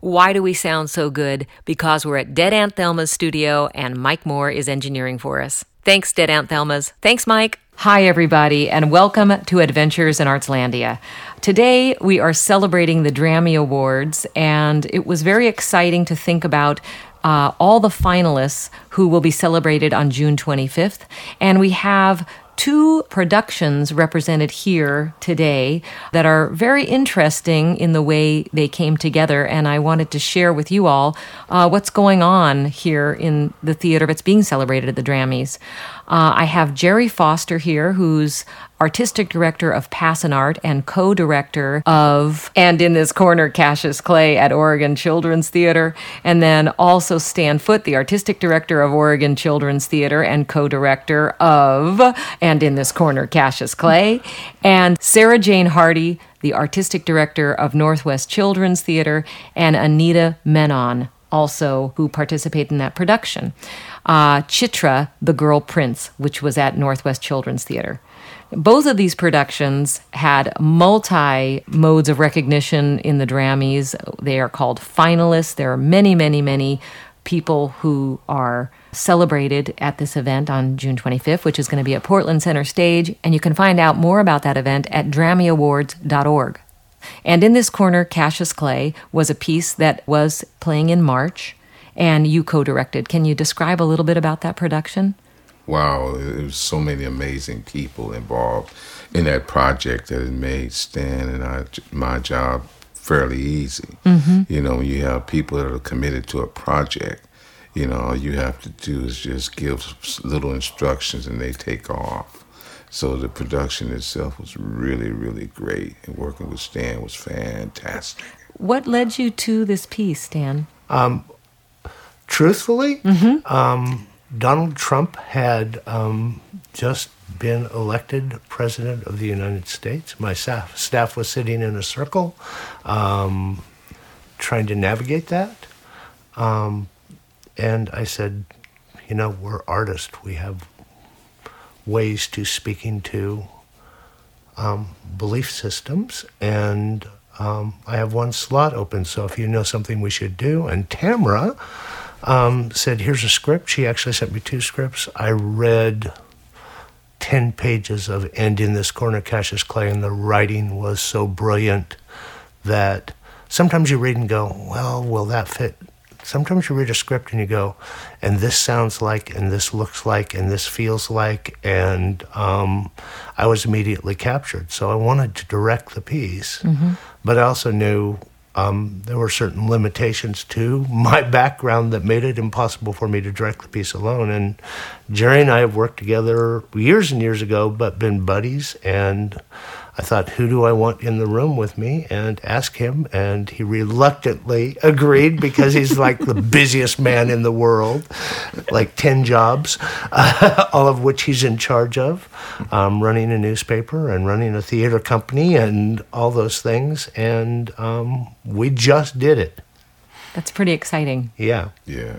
Why do we sound so good? Because we're at Dead Aunt Thelma's studio and Mike Moore is engineering for us. Thanks, Dead Aunt Thelma's. Thanks, Mike. Hi, everybody, and welcome to Adventures in Artslandia. Today, we are celebrating the Drammy Awards, and it was very exciting to think about uh, all the finalists who will be celebrated on June 25th. And we have two productions represented here today that are very interesting in the way they came together. And I wanted to share with you all uh, what's going on here in the theater that's being celebrated at the Drammys. Uh, I have Jerry Foster here, who's artistic director of PassinArt and co director of And in This Corner, Cassius Clay at Oregon Children's Theater. And then also Stan Foote, the artistic director of Oregon Children's Theater and co director of And in This Corner, Cassius Clay. And Sarah Jane Hardy, the artistic director of Northwest Children's Theater, and Anita Menon, also who participate in that production. Uh, Chitra, The Girl Prince, which was at Northwest Children's Theater. Both of these productions had multi modes of recognition in the Drammys. They are called finalists. There are many, many, many people who are celebrated at this event on June 25th, which is going to be at Portland Center Stage. And you can find out more about that event at DrammyAwards.org. And in this corner, Cassius Clay was a piece that was playing in March and you co directed. Can you describe a little bit about that production? Wow, there's so many amazing people involved in that project that it made Stan and I, my job fairly easy. Mm-hmm. You know, you have people that are committed to a project, you know, all you have to do is just give little instructions and they take off. So the production itself was really, really great, and working with Stan was fantastic. What led you to this piece, Stan? Um, truthfully, mm-hmm. um, Donald Trump had um, just been elected president of the United States. My staff, staff was sitting in a circle um, trying to navigate that. Um, and I said, you know, we're artists. We have ways to speaking to um, belief systems, and um, I have one slot open. So if you know something we should do, and Tamra um, said, "Here's a script." She actually sent me two scripts. I read ten pages of "And in This Corner, Cassius Clay," and the writing was so brilliant that sometimes you read and go, "Well, will that fit sometimes you read a script and you go, and this sounds like, and this looks like, and this feels like, and um, I was immediately captured. So I wanted to direct the piece, mm-hmm. but I also knew um, there were certain limitations to my background that made it impossible for me to direct the piece alone. And Jerry and I have worked together years and years ago, but been buddies and I thought, who do I want in the room with me? And ask him. And he reluctantly agreed because he's like the busiest man in the world, like 10 jobs, uh, all of which he's in charge of, um, running a newspaper and running a theater company and all those things. And um, we just did it. That's pretty exciting. Yeah. Yeah.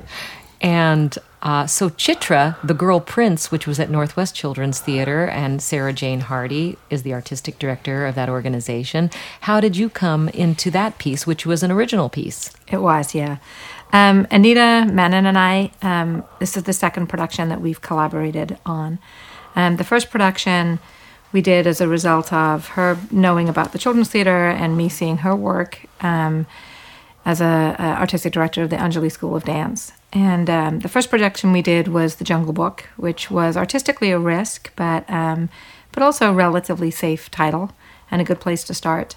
And uh, so Chitra, the girl prince, which was at Northwest Children's Theater, and Sarah Jane Hardy is the artistic director of that organization. How did you come into that piece, which was an original piece? It was, yeah. Um, Anita Menon and I, um, this is the second production that we've collaborated on. Um, the first production we did as a result of her knowing about the Children's Theater and me seeing her work um, as a, a artistic director of the Anjali School of Dance. And um, the first production we did was The Jungle Book, which was artistically a risk, but um, but also a relatively safe title and a good place to start.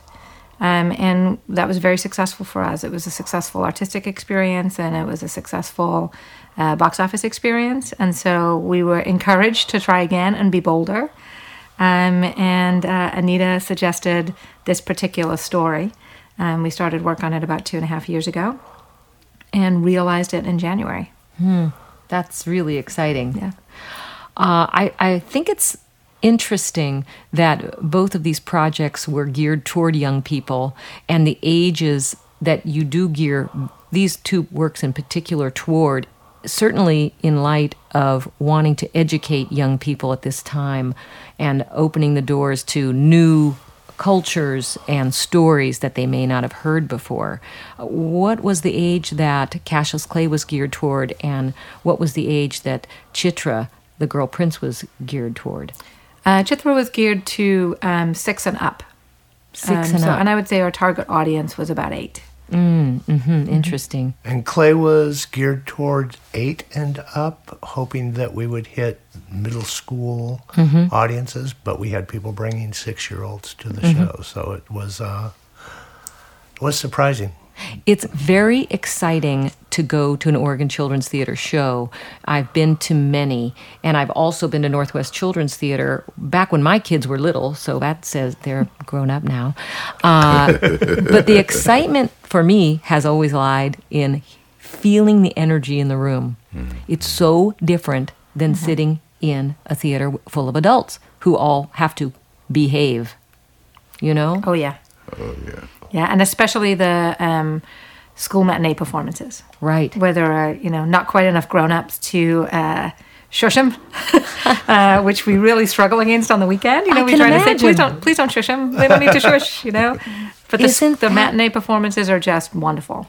Um, and that was very successful for us. It was a successful artistic experience, and it was a successful uh, box office experience. And so we were encouraged to try again and be bolder. Um, and uh, Anita suggested this particular story. Um, we started work on it about two and a half years ago and realized it in January. Hmm. That's really exciting. Yeah. Uh, I, I think it's interesting that both of these projects were geared toward young people and the ages that you do gear these two works in particular toward certainly in light of wanting to educate young people at this time and opening the doors to new cultures and stories that they may not have heard before. What was the age that Cassius Clay was geared toward, and what was the age that Chitra, the girl prince, was geared toward? Uh, Chitra was geared to um, six and up. Six Um, and so- up. And I would say our target audience was about eight. Hmm Interesting. And Clay was geared towards eight and up, hoping that we would hit middle school audiences. But we had people bringing six year olds to the show, so it was uh, it was surprising. It's very exciting to go to an Oregon Children's Theater show. I've been to many, and I've also been to Northwest Children's Theater back when my kids were little, so that says they're grown up now. Uh, but the excitement for me has always lied in feeling the energy in the room. It's so different than sitting in a theater full of adults who all have to behave, you know? Oh, yeah. Oh yeah. Yeah. And especially the um, school matinee performances. Right. where there are you know not quite enough grown-ups to uh, shush them, uh, which we really struggle against on the weekend. You know, I we try to say, please don't, please don't shush them. They don't need to shush. You know, but the, Isn't the that- matinee performances are just wonderful.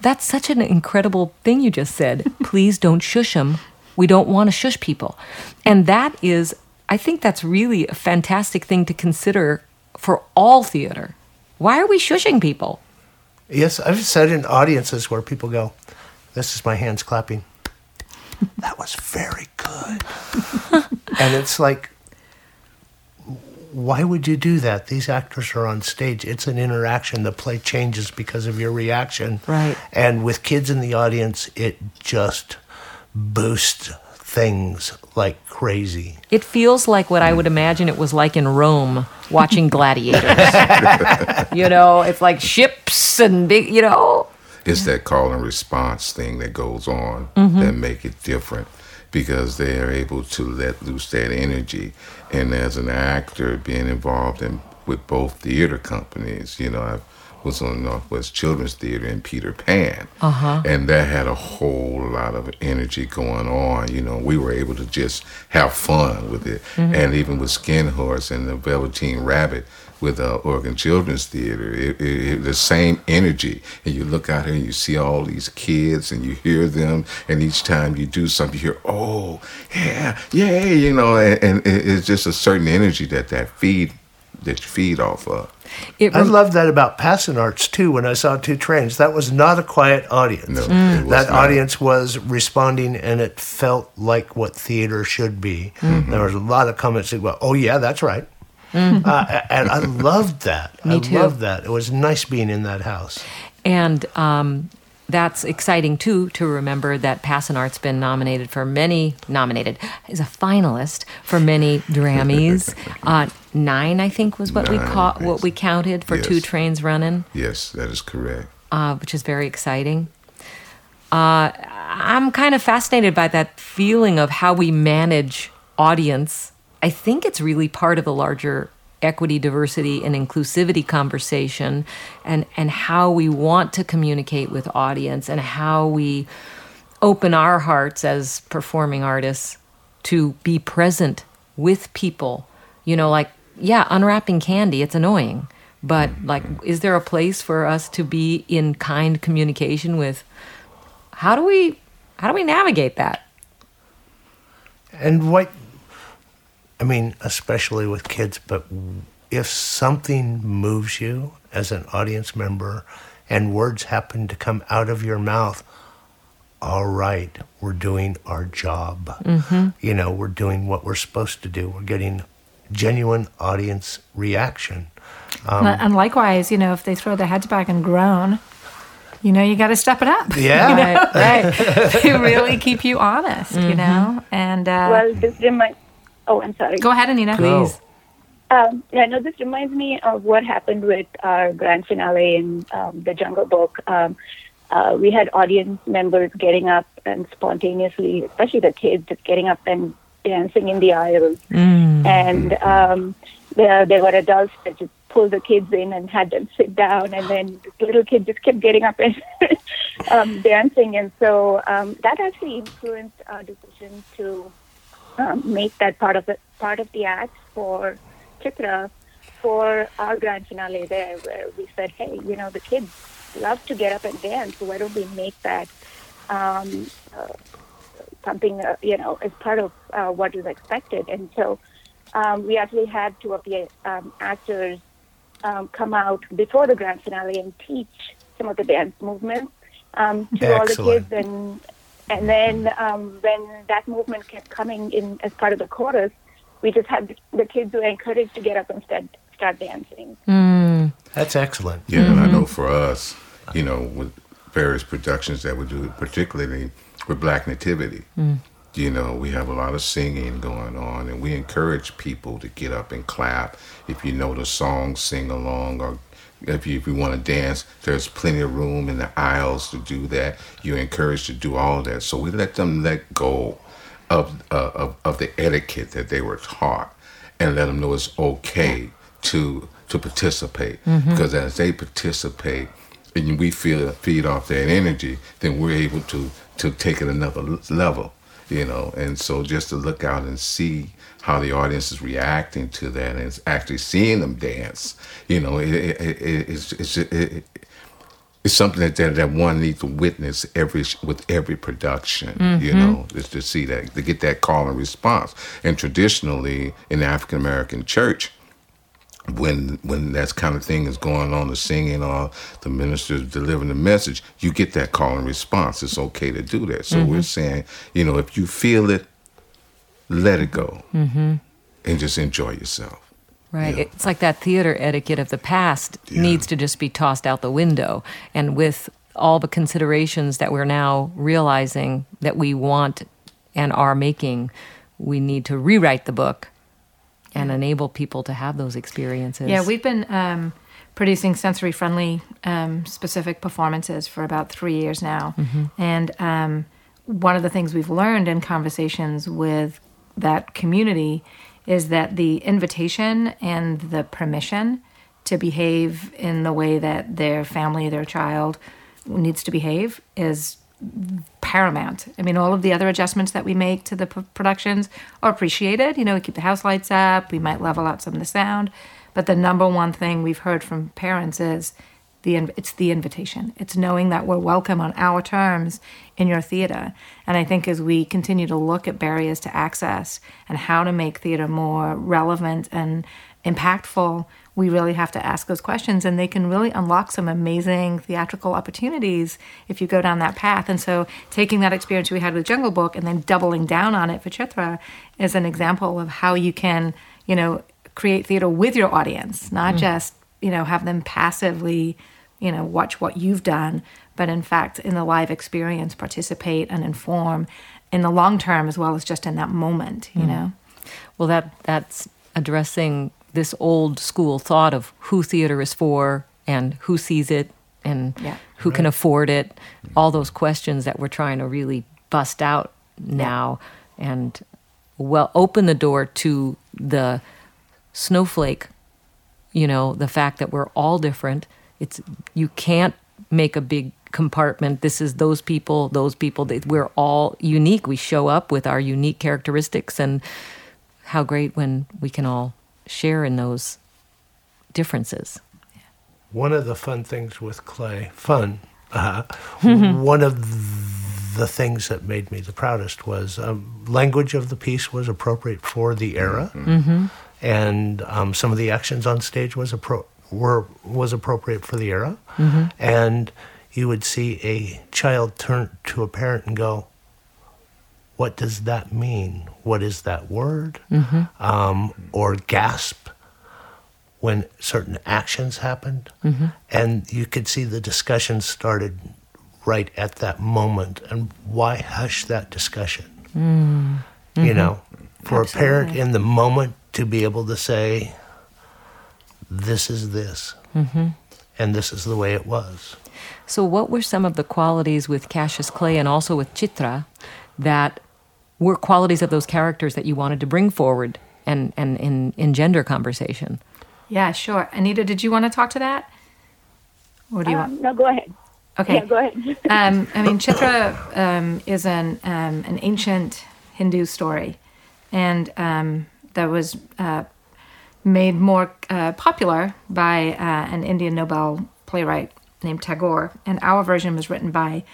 That's such an incredible thing you just said. Please don't shush them. We don't want to shush people. And that is, I think that's really a fantastic thing to consider for all theater. Why are we shushing people? Yes, I've sat in audiences where people go, "This is my hands clapping." That was very good, and it's like, why would you do that? These actors are on stage. It's an interaction. The play changes because of your reaction. Right. And with kids in the audience, it just boosts things like crazy. It feels like what I would imagine it was like in Rome watching gladiators. you know, it's like ships and big, you know. It's that call and response thing that goes on Mm-hmm. that make it different because they are able to let loose that energy. And as an actor, being involved in with both theater companies, you know, I was on Northwest Children's Theater in Peter Pan, Uh-huh. and that had a whole lot of energy going on. You know, we were able to just have fun with it, Mm-hmm. and even with Skin Horse and the Velveteen Rabbit with uh, Oregon Children's Theater, it, it, it- the same energy. And you look out here and you see all these kids, and you hear them, and each time you do something, you hear, "Oh, yeah, yeah," you know, and, and it, it's just a certain energy that that feed that you feed off of. It I rem- loved that about PassinArts too. When I saw Two Trains, that was not a quiet audience. No, Mm. that not. audience was responding, and it felt like what theater should be. Mm-hmm. There was a lot of comments that go, "Oh yeah, that's right," uh, and I loved that. Mm-hmm. Me I too. loved that. It was nice being in that house. And um, that's exciting too to remember that PassinArt's been nominated for many nominated is a finalist for many Drammys. uh, nine, I think, was what we Nine, caught, what we counted for two trains running, Yes, that is correct. uh, which is very exciting. Uh, I'm kind of fascinated by that feeling of how we manage audience. I think it's really part of the larger equity, diversity, and inclusivity conversation, and and how we want to communicate with audience, and how we open our hearts as performing artists to be present with people. You know, like yeah, unwrapping candy, it's annoying. But like, is there a place for us to be in kind communication with? How do we, how do we navigate that? And what, I mean, especially with kids, but if something moves you as an audience member and words happen to come out of your mouth, all right, we're doing our job. Mm-hmm. You know, we're doing what we're supposed to do. We're getting genuine audience reaction. Um, and likewise, you know, if they throw their heads back and groan, you know, you got to step it up. Yeah. Right, right. to really keep you honest, Mm-hmm. you know. And uh, Well, this reminds. Oh, I'm sorry. go ahead, Anita. Please. Um, yeah, no, this reminds me of what happened with our grand finale in um, the Jungle Book. Um, uh, we had audience members getting up and spontaneously, especially the kids, just getting up and dancing in the aisles. And um, there, there were adults that just pulled the kids in and had them sit down, and then this little kid just kept getting up and um, dancing. And so um, that actually influenced our decision to um, make that part of the part of the act for Chitra for our grand finale there, where we said, hey, you know, the kids love to get up and dance, so why don't we make that um, uh, something, uh, you know, as part of uh, what is expected? And so um, we actually had two of the um, actors um, come out before the grand finale and teach some of the dance movements um, to all the kids. And and then um, when that movement kept coming in as part of the chorus, we just had the kids were encouraged to get up and start start dancing. Hmm. That's excellent. Yeah, and I mm-hmm. know for us, you know, with various productions that we do, particularly with Black Nativity, mm. you know, we have a lot of singing going on, and we encourage people to get up and clap. If you know the song, sing along, or if you, if you want to dance, there's plenty of room in the aisles to do that. You're encouraged to do all that. So we let them let go of, uh, of, of the etiquette that they were taught and let them know it's okay to to participate because as they participate and we feel feed off that energy then we're able to to take it another level you know and so just to look out and see how the audience is reacting to that and actually seeing them dance you know it, it, it, it's, it's it, it, it's something that, that that one needs to witness every with every production. You mm-hmm. know, is to see that to get that call and response. And traditionally, in the African American church, when when that kind of thing is going on, the singing or the ministers delivering the message, you get that call and response. It's okay to do that. So we're mm-hmm. saying, you know, if you feel it, let it go, mm-hmm. and just enjoy yourself. Right. Yeah. It's like that theater etiquette of the past Yeah. needs to just be tossed out the window. And with all the considerations that we're now realizing that we want and are making, we need to rewrite the book and enable people to have those experiences. Yeah, we've been um, producing sensory friendly um, specific performances for about three years now. And um, one of the things we've learned in conversations with that community is that the invitation and the permission to behave in the way that their family, their child needs to behave is paramount. I mean, all of the other adjustments that we make to the p- productions are appreciated. You know, we keep the house lights up, we might level out some of the sound, but the number one thing we've heard from parents is the inv- it's the invitation. It's knowing that we're welcome on our terms in your theater. And I think as we continue to look at barriers to access and how to make theater more relevant and impactful, we really have to ask those questions and they can really unlock some amazing theatrical opportunities if you go down that path. And so taking that experience we had with Jungle Book and then doubling down on it for Chitra is an example of how you can, you know, create theater with your audience, not mm. just, you know, have them passively, you know, watch what you've done, but in fact in the live experience participate and inform in the long term as well as just in that moment, you mm. know. Well, that that's addressing this old school thought of who theater is for and who sees it and Yeah. who can afford it. All those questions that we're trying to really bust out now and well open the door to the snowflake. You know, the fact that we're all different. It's you can't make a big compartment. This is those people, those people. That We're all unique. We show up with our unique characteristics and how great when we can all share in those differences. One of the fun things with Clay, fun, uh, one of the things that made me the proudest was um, language of the piece was appropriate for the era, and um, some of the actions on stage was appro- were was appropriate for the era, and you would see a child turn to a parent and go, "What does that mean? What is that word?" Mm-hmm. Um, or gasp when certain actions happened. Mm-hmm. And you could see the discussion started right at that moment. And why hush that discussion? Mm-hmm. You know, for a parent in the moment to be able to say, this is this, and this is the way it was. So, what were some of the qualities with Cassius Clay and also with Chitra that were qualities of those characters that you wanted to bring forward and, and in, engender conversation? Yeah, sure. Anita, did you want to talk to that? Or do you want? Um, no, go ahead. Okay. Yeah, go ahead. um, I mean, Chitra um, is an um, an ancient Hindu story, and um, that was uh, made more uh, popular by uh, an Indian Nobel playwright named Tagore, and our version was written by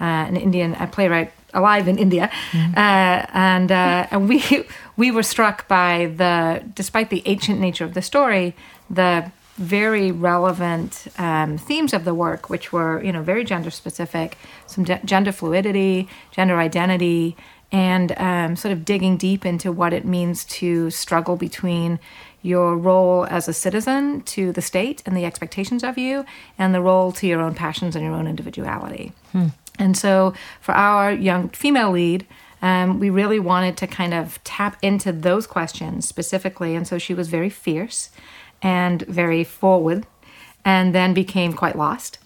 uh, an Indian a playwright alive in India, uh, and uh, and we we were struck by the despite the ancient nature of the story, the very relevant um, themes of the work, which were you know very gender specific, some de- gender fluidity, gender identity, and um, sort of digging deep into what it means to struggle between your role as a citizen to the state and the expectations of you, and the role to your own passions and your own individuality. And so, for our young female lead, um, we really wanted to kind of tap into those questions specifically. And so, she was very fierce and very forward, and then became quite lost,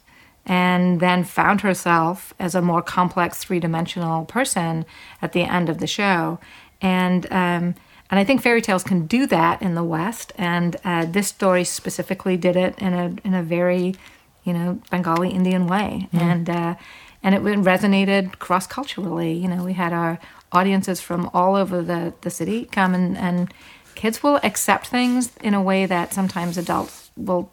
and then found herself as a more complex three dimensional person at the end of the show. And um, and I think fairy tales can do that in the West, and uh, this story specifically did it in a in a very, you know, Bengali Indian way, and uh, and it resonated cross culturally. You know, we had our audiences from all over the the city come and and kids will accept things in a way that sometimes adults will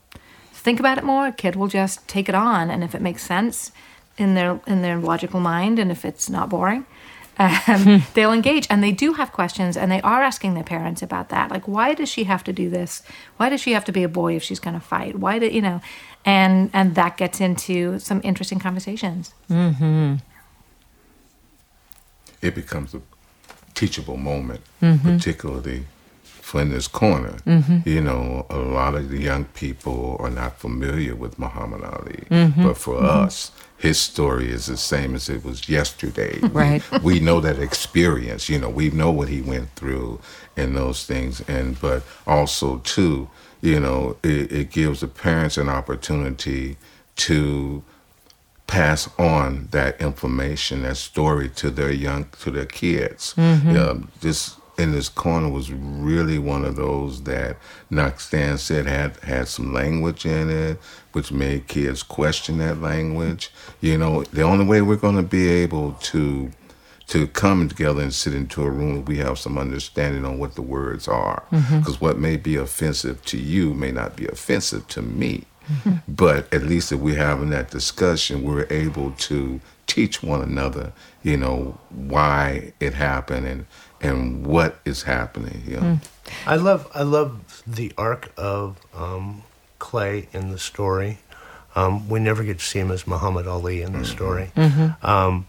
think about it more. A kid will just take it on, and if it makes sense in their in their logical mind, and if it's not boring, um, they'll engage. And they do have questions, and they are asking their parents about that. Like, why does she have to do this? Why does she have to be a boy if she's going to fight? Why do you know? And and that gets into some interesting conversations. Mm-hmm. it becomes a teachable moment, mm-hmm. particularly Flinders Corner. Mm-hmm. You know, a lot of the young people are not familiar with Muhammad Ali, but for us, his story is the same as it was yesterday. Right. We, know that experience. You know, we know what he went through and those things, and but also too, you know, it, it gives the parents an opportunity to pass on that information, that story to their young, to their kids. Mm-hmm. Yeah, this in this corner was really one of those that, Stan said, had had some language in it, which made kids question that language. You know, the only way we're going to be able to to come together and sit into a room, we have some understanding on what the words are. Mm-hmm. Because what may be offensive to you may not be offensive to me. Mm-hmm. But at least if we're having that discussion, we're able to teach one another, you know, why it happened and and what is happening. You know. I love I love the arc of um, Clay in the story. Um, we never get to see him as Muhammad Ali in the story. Um,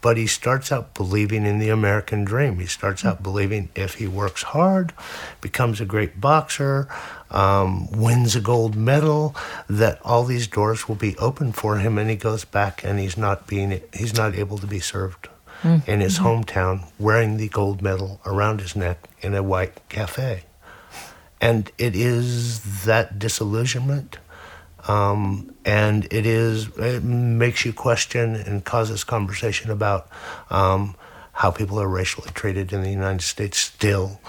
but he starts out believing in the American dream. He starts out believing if he works hard, becomes a great boxer, um, wins a gold medal, that all these doors will be open for him. And he goes back and he's not being he's not able to be served in his hometown wearing the gold medal around his neck in a white cafe. And it is that disillusionment. Um, and it is it makes you question and causes conversation about um, how people are racially treated in the United States still.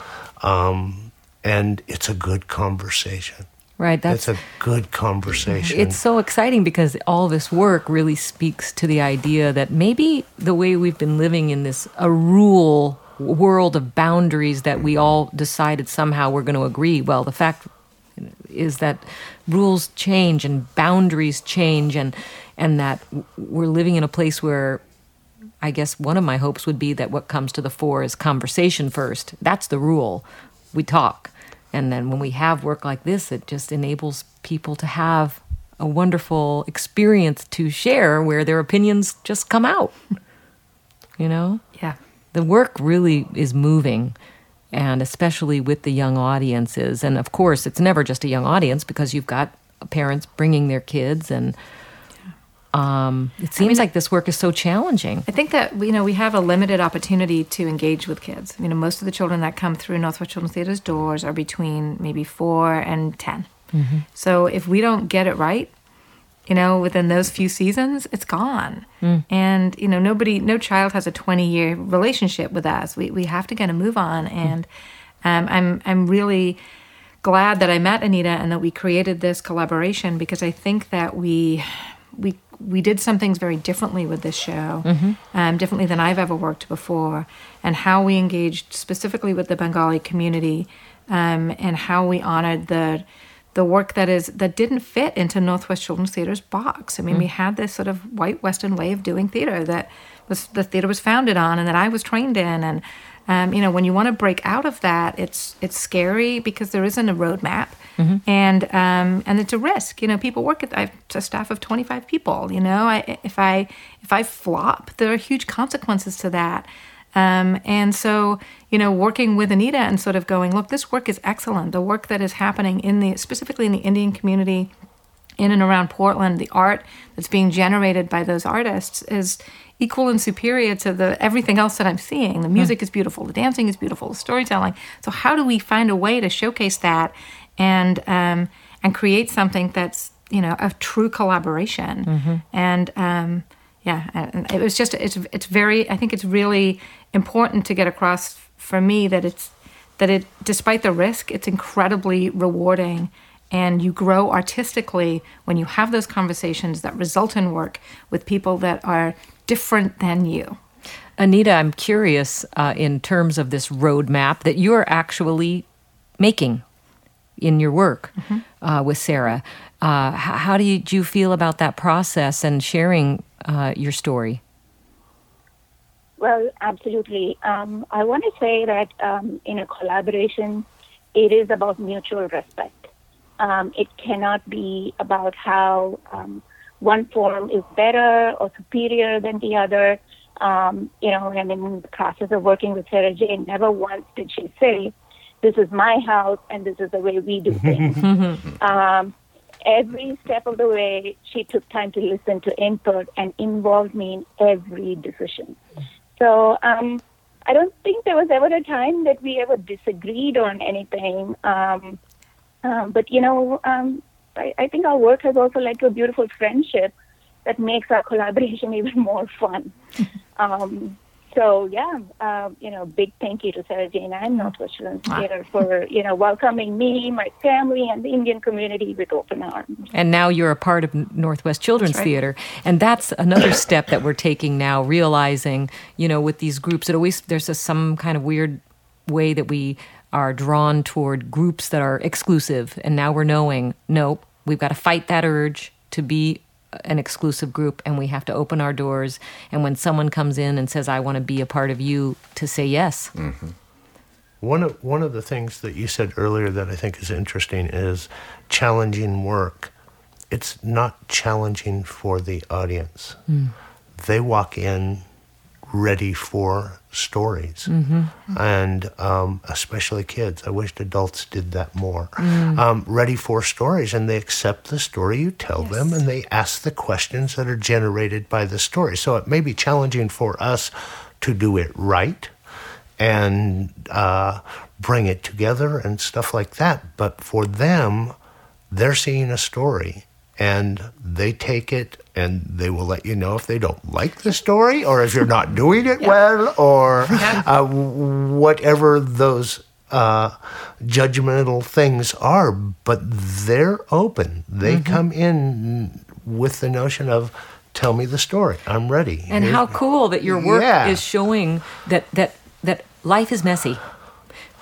Um, and it's a good conversation. Right. That's a good conversation. It's so exciting because all this work really speaks to the idea that maybe the way we've been living in this a rule world of boundaries that we all decided somehow we're going to agree. Well, the fact is that rules change and boundaries change and and that we're living in a place where I guess one of my hopes would be that what comes to the fore is conversation first. That's the rule. We talk. And then when we have work like this, it just enables people to have a wonderful experience to share where their opinions just come out. You know? Yeah. The work really is moving, and especially with the young audiences. And of course, it's never just a young audience because you've got parents bringing their kids and um, it seems like this work is so challenging. I think that you know we have a limited opportunity to engage with kids. You know, most of the children that come through Northwest Children's Theater's doors are between maybe four and 10 So if we don't get it right, you know, within those few seasons, it's gone. And you know, nobody, no child has a twenty-year relationship with us. We we have to get a move on. And um, I'm I'm really glad that I met Anita and that we created this collaboration because I think that we we we did some things very differently with this show, um, differently than I've ever worked before, and how we engaged specifically with the Bengali community um, and how we honored the the work that is that didn't fit into Northwest Children's Theater's box. I mean, mm. we had this sort of white Western way of doing theater that was the theater was founded on, and that I was trained in, and um, you know, when you want to break out of that, it's it's scary because there isn't a roadmap, mm-hmm. and um, and it's a risk. You know, people work at I have a staff of twenty five people. You know, I, if I if I flop, there are huge consequences to that. Um, and so, you know, working with Anita and sort of going, look, this work is excellent. The work that is happening in the specifically in the Indian community in and around Portland, the art that's being generated by those artists is equal and superior to the everything else that I'm seeing. The music mm. is beautiful, the dancing is beautiful, the storytelling. So how do we find a way to showcase that and um, and create something that's you know a true collaboration? Mm-hmm. And um, yeah, it was just it's it's very I think it's really important to get across for me that it's that it despite the risk, it's incredibly rewarding and you grow artistically when you have those conversations that result in work with people that are different than you. Anita, I'm curious uh, in terms of this roadmap that you're actually making in your work mm-hmm. uh, with Sarah. Uh, how do you, do you, feel about that process and sharing uh, your story? Well, absolutely. Um, I want to say that um, in a collaboration, it is about mutual respect. Um, it cannot be about how um, one form is better or superior than the other. Um, you know, and in the process of working with Sarah Jane, never once did she say, "This is my house and this is the way we do things." um, every step of the way, she took time to listen to input and involved me in every decision. So um, I don't think there was ever a time that we ever disagreed on anything. Um, um, but you know, um, I, I think our work has also led to a beautiful friendship that makes our collaboration even more fun. um, so yeah, uh, you know, big thank you to Sarah Jane and Northwest Children's wow. Theater for you know welcoming me, my family, and the Indian community with open arms. And now you're a part of Northwest Children's right. Theater, and that's another step that we're taking now, realizing you know with these groups, it always there's a, some kind of weird way that we are drawn toward groups that are exclusive. And now we're knowing, nope, we've got to fight that urge to be an exclusive group and we have to open our doors. And when someone comes in and says, I want to be a part of you, to say yes. Mm-hmm. One of, one of the things that you said earlier that I think is interesting is challenging work. It's not challenging for the audience. Mm. They walk in ready for stories, mm-hmm. and um, especially kids. I wished adults did that more. Mm. Um, ready for stories, and they accept the story you tell yes. them, and they ask the questions that are generated by the story. So it may be challenging for us to do it right and uh, bring it together and stuff like that, but for them, they're seeing a story and they take it and they will let you know if they don't like the story or if you're not doing it yeah. well or uh, whatever those uh, judgmental things are. But they're open. They mm-hmm. come in with the notion of, tell me the story. I'm ready. And Here's, how cool that your work yeah. is showing that, that, that life is messy.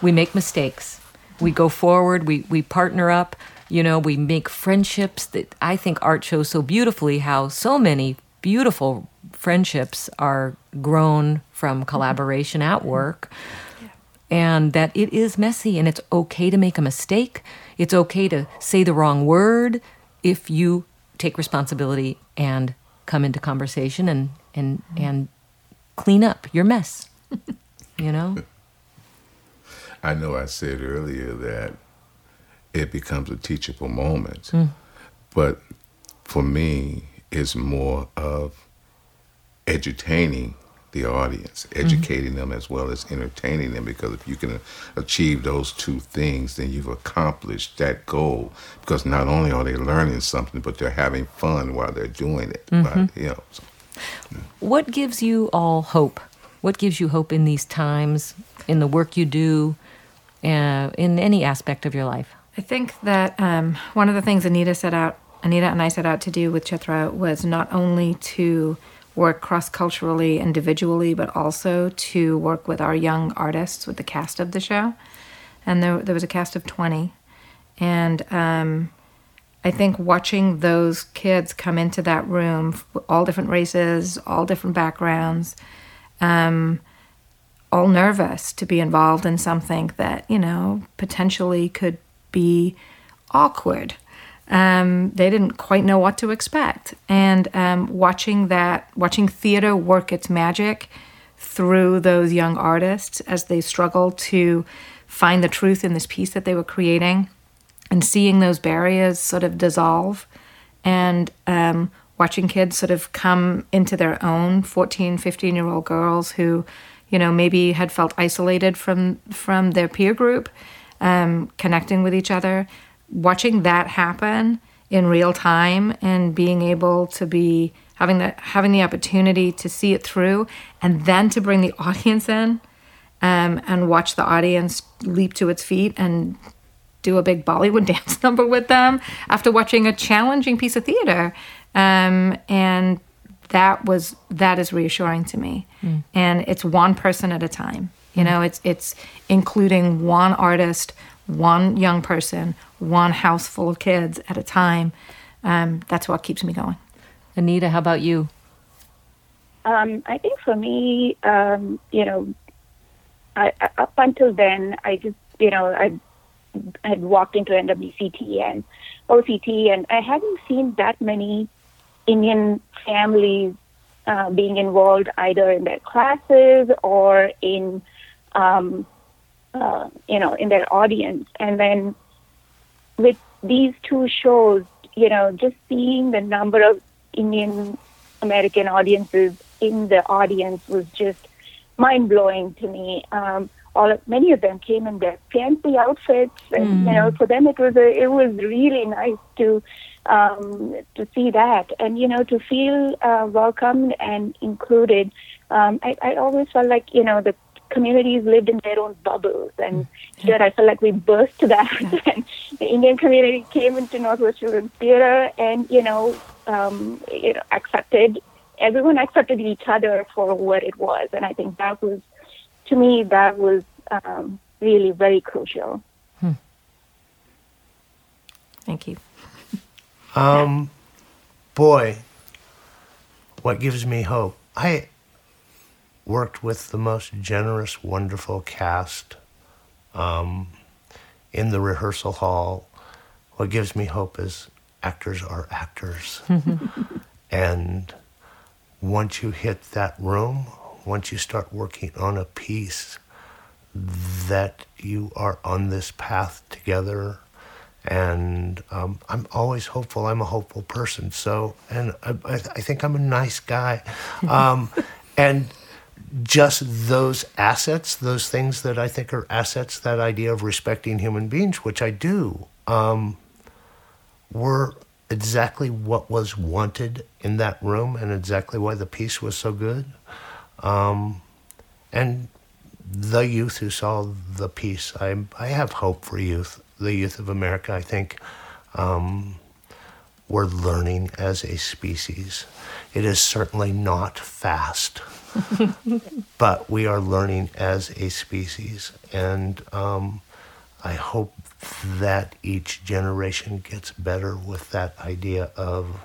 We make mistakes. We go forward. We, we partner up. You know, we make friendships that I think art shows so beautifully how so many beautiful friendships are grown from mm-hmm. collaboration at work. And that it is messy and it's okay to make a mistake. It's okay to say the wrong word if you take responsibility and come into conversation and and mm-hmm. and clean up your mess. you know? I know I said earlier that it becomes a teachable moment. Mm. But for me, it's more of edutaining the audience, mm-hmm. educating mm-hmm. them as well as entertaining them. Because if you can achieve those two things, then you've accomplished that goal. Because not only are they learning something, but they're having fun while they're doing it. Mm-hmm. But, you know, so, yeah. What gives you all hope? What gives you hope in these times, in the work you do, uh, in any aspect of your life? I think that um, one of the things Anita set out, Anita and I set out to do with Chitra was not only to work cross culturally, individually, but also to work with our young artists, with the cast of the show. and there there was a cast of twenty, and um, I think watching those kids come into that room, all different races, all different backgrounds, um, all nervous to be involved in something that you know potentially could be awkward. Um, they didn't quite know what to expect, and um, watching that, watching theater work its magic through those young artists as they struggle to find the truth in this piece that they were creating, and seeing those barriers sort of dissolve, and um, watching kids sort of come into their own 14 15 year old girls who you know maybe had felt isolated from from their peer group um, connecting with each other watching that happen in real time and being able to be having the having the opportunity to see it through and then to bring the audience in um, and watch the audience leap to its feet and do a big Bollywood dance number with them after watching a challenging piece of theater. Um, and that was that is reassuring to me. Mm. and it's one person at a time you know it's it's including one artist one young person one house full of kids at a time. Um, that's what keeps me going. Anita how about you? Um, i think for me um, you know I, up until then i just you know i had walked into nwct and oct and i hadn't seen that many Indian families uh, being involved either in their classes or in, um, uh, you know, in their audience. And then with these two shows, you know, just seeing the number of Indian American audiences in the audience was just mind blowing to me. Um, all many of them came in their fancy outfits, and mm. you know, for them it was a, it was really nice to um, to see that, and you know, to feel uh, welcomed and included. Um, I, I always felt like you know the communities lived in their own bubbles, and mm. here I felt like we burst that, yeah. and the Indian community came into Northwest Children's Theater, and you know, um, you know, accepted everyone accepted each other for what it was, and I think that was to me, that was um, really very crucial. Hmm. Thank you. Um, boy, what gives me hope? I worked with the most generous, wonderful cast um, in the rehearsal hall. What gives me hope is actors are actors. and once you hit that room, once you start working on a piece, that you are on this path together. And um, I'm always hopeful. I'm a hopeful person. So, and I, I think I'm a nice guy. Um, and just those assets, those things that I think are assets, that idea of respecting human beings, which I do, um, were exactly what was wanted in that room and exactly why the piece was so good. Um, and the youth who saw the piece, I, I have hope for youth, the youth of America. I think um, we're learning as a species. It is certainly not fast, but we are learning as a species. And um, I hope that each generation gets better with that idea of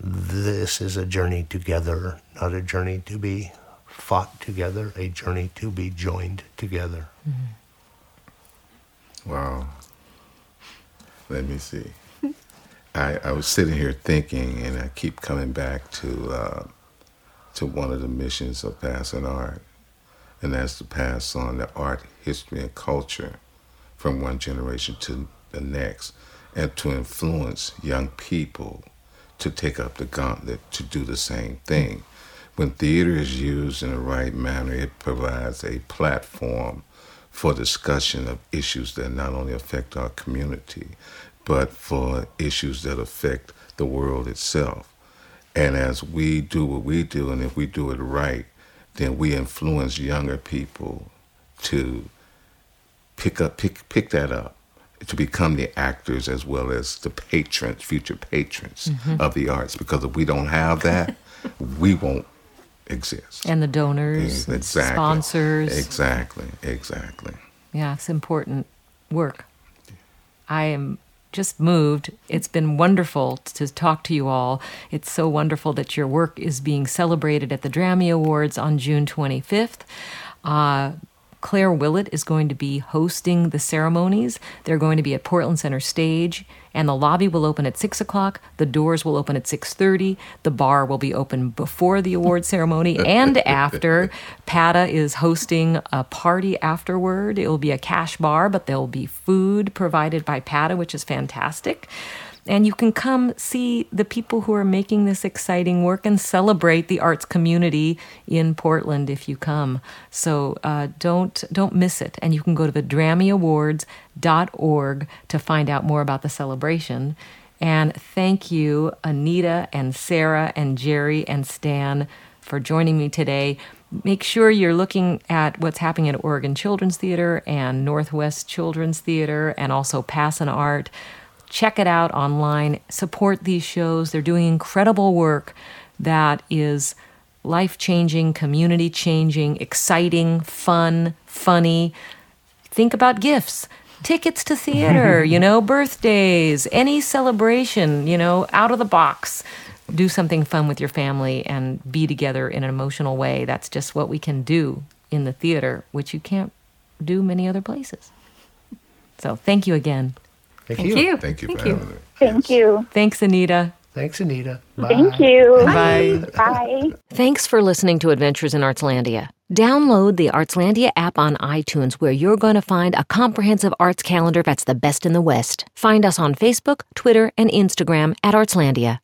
this is a journey together, not a journey to be fought together, a journey to be joined together. Mm-hmm. Wow. Let me see. I, I was sitting here thinking, and I keep coming back to uh, to one of the missions of passing art, and that's to pass on the art, history, and culture from one generation to the next, and to influence young people to take up the gauntlet to do the same thing. When theater is used in the right manner, it provides a platform for discussion of issues that not only affect our community, but for issues that affect the world itself. And as we do what we do, and if we do it right, then we influence younger people to pick up pick pick that up to become the actors as well as the patrons future patrons mm-hmm. of the arts because if we don't have that we won't exist. And the donors, exactly. sponsors. Exactly, exactly. Yeah, it's important. work. I am just moved. It's been wonderful to talk to you all. It's so wonderful that your work is being celebrated at the Drammy Awards on June 25th. Uh, Claire Willett is going to be hosting the ceremonies. They're going to be at Portland Center Stage, and the lobby will open at six o'clock. The doors will open at six thirty. The bar will be open before the award ceremony and after. PATA is hosting a party afterward. It will be a cash bar, but there will be food provided by PATA, which is fantastic. And you can come see the people who are making this exciting work and celebrate the arts community in Portland if you come. So uh, don't don't miss it. And you can go to the DrammyAwards.org to find out more about the celebration. And thank you, Anita and Sarah and Jerry and Stan, for joining me today. Make sure you're looking at what's happening at Oregon Children's Theater and Northwest Children's Theater and also PassinArt. Check it out online. Support these shows. They're doing incredible work that is life changing, community changing, exciting, fun, funny. Think about gifts. Tickets to theater, you know, birthdays, any celebration, you know, out of the box. Do something fun with your family and be together in an emotional way. That's just what we can do in the theater, which you can't do many other places. So, thank you again. Thank, Thank you. you. Thank you Thank for you. having me. Thank Yes. you. Thanks, Anita. Thanks, Anita. Bye. Thank you. Bye. Bye. Thanks for listening to Adventures in Artslandia. Download the Artslandia app on iTunes where you're going to find a comprehensive arts calendar that's the best in the West. Find us on Facebook, Twitter, and Instagram at Artslandia.